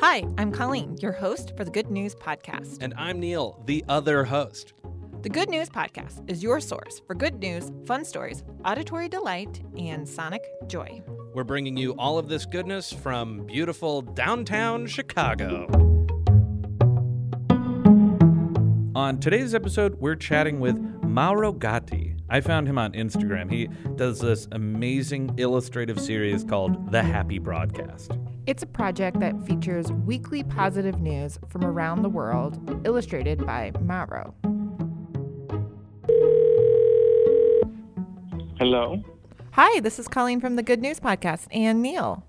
Hi, I'm Colleen, your host for the Good News Podcast. And I'm Neil, the other host. The Good News Podcast is your source for good news, fun stories, auditory delight, and sonic joy. We're bringing you all of this goodness from beautiful downtown Chicago. On today's episode, we're chatting with Mauro Gatti. I found him on Instagram. He does this amazing illustrative series called The Happy Broadcast. It's a project that features weekly positive news from around the world, illustrated by Mauro. Hello. Hi, this is Colleen from the Good News Podcast and Neil.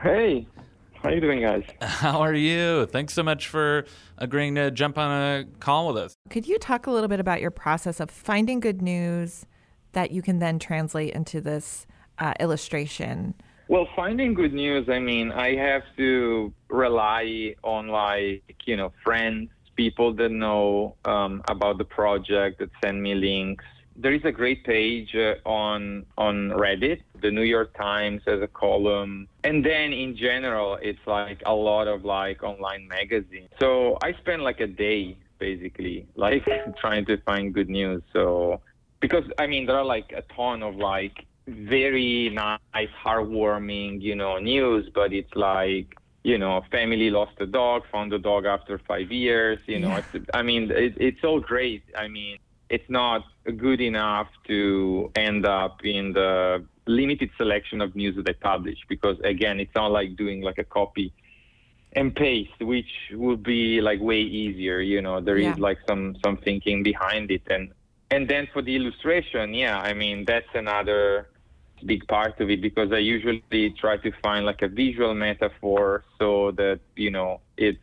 Hey, how are you doing, guys? How are you? Thanks so much for agreeing to jump on a call with us. Could you talk a little bit about your process of finding good news that you can then translate into this uh, illustration? Well, finding good news, I mean, I have to rely on like, you know, friends, people that know um, about the project that send me links. There is a great page uh, on on Reddit. The New York Times has a column, and then in general, it's like a lot of like online magazines. So I spend like a day basically like trying to find good news. So because I mean, there are like a ton of like very nice, heartwarming, you know, news, but it's like, you know, family lost a dog, found a dog after five years. You know, Yeah. it's, I mean, it, it's all great. I mean, it's not good enough to end up in the limited selection of news that I publish because, again, it's not like doing like a copy and paste, which would be like way easier. You know, there is Yeah. like some some thinking behind it, and and then for the illustration, yeah, I mean that's another big part of it because I usually try to find like a visual metaphor so that you know it's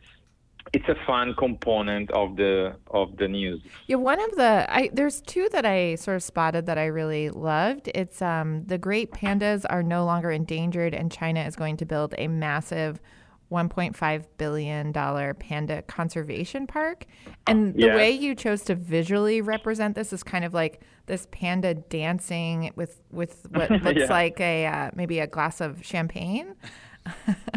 it's a fun component of the of the news. Yeah, one of the I there's two that I sort of spotted that I really loved. It's um the great pandas are no longer endangered and China is going to build a massive 1.5 billion dollar panda conservation park. And the Yes. way you chose to visually represent this is kind of like this panda dancing with with what looks Yeah. like a uh, maybe a glass of champagne.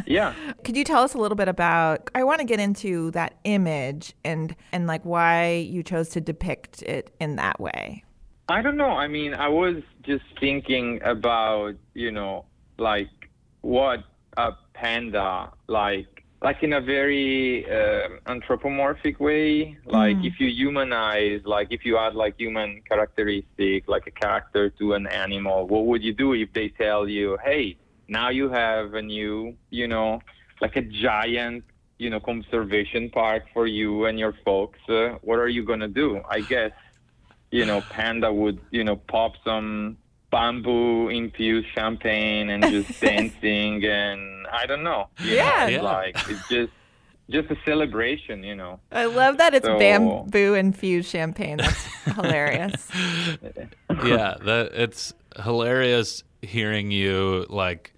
Yeah. Could you tell us a little bit about I want to get into that image and and like why you chose to depict it in that way. I don't know. I mean, I was just thinking about, you know, like what a panda like like in a very uh, anthropomorphic way. Like if you humanize like if you add like human characteristic like a character to an animal what would you do if they tell you hey now you have a new you know like a giant you know conservation park for you and your folks uh, what are you going to do? I guess you know, Panda would, you know, pop some bamboo infused champagne and just dancing and I don't know. Yeah. know, it's Yeah. like it's just just a celebration, you know. I love that it's So- bamboo infused champagne. That's hilarious. yeah, that it's hilarious hearing you like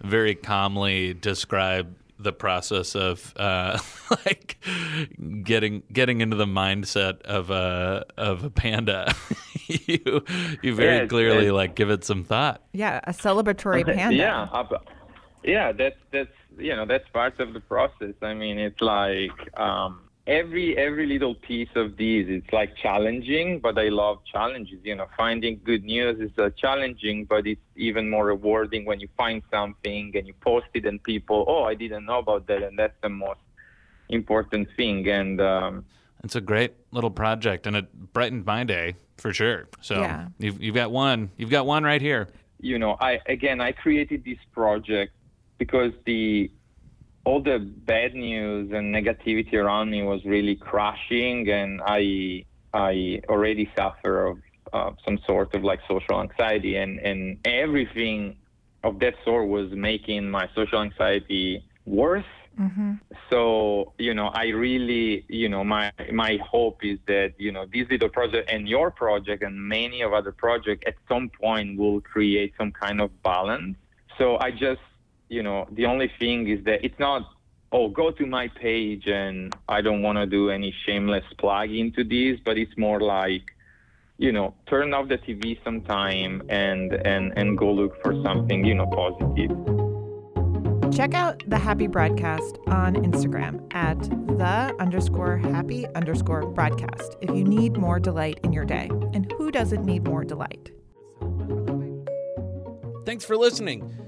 very calmly describe the process of uh, like getting getting into the mindset of a of a panda. you you very Yes, clearly yes. like give it some thought. Yeah, a celebratory panda. Yeah, up- yeah, that's that's you know that's part of the process. I mean, it's like um, every every little piece of these, it's like challenging, but I love challenges. You know, finding good news is uh, challenging, but it's even more rewarding when you find something and you post it, and people, oh, I didn't know about that, and that's the most important thing. And um, It's a great little project, and it brightened my day for sure. So Yeah. you've you've got one. You've got one right here. you know, I again I created this project because the all the bad news and negativity around me was really crushing, and I I already suffer of uh, some sort of like social anxiety, and and everything of that sort was making my social anxiety worse. So you know, I really, you know, my my hope is that you know this little project and your project and many of other projects at some point will create some kind of balance. So I just, you know, the only thing is that it's not. Oh, go to my page, and I don't want to do any shameless plug into this, but it's more like, you know, turn off the TV sometime and and and go look for something, you know, positive. Check out the Happy Broadcast on Instagram at the underscore happy underscore broadcast if you need more delight in your day. And who doesn't need more delight? Thanks for listening.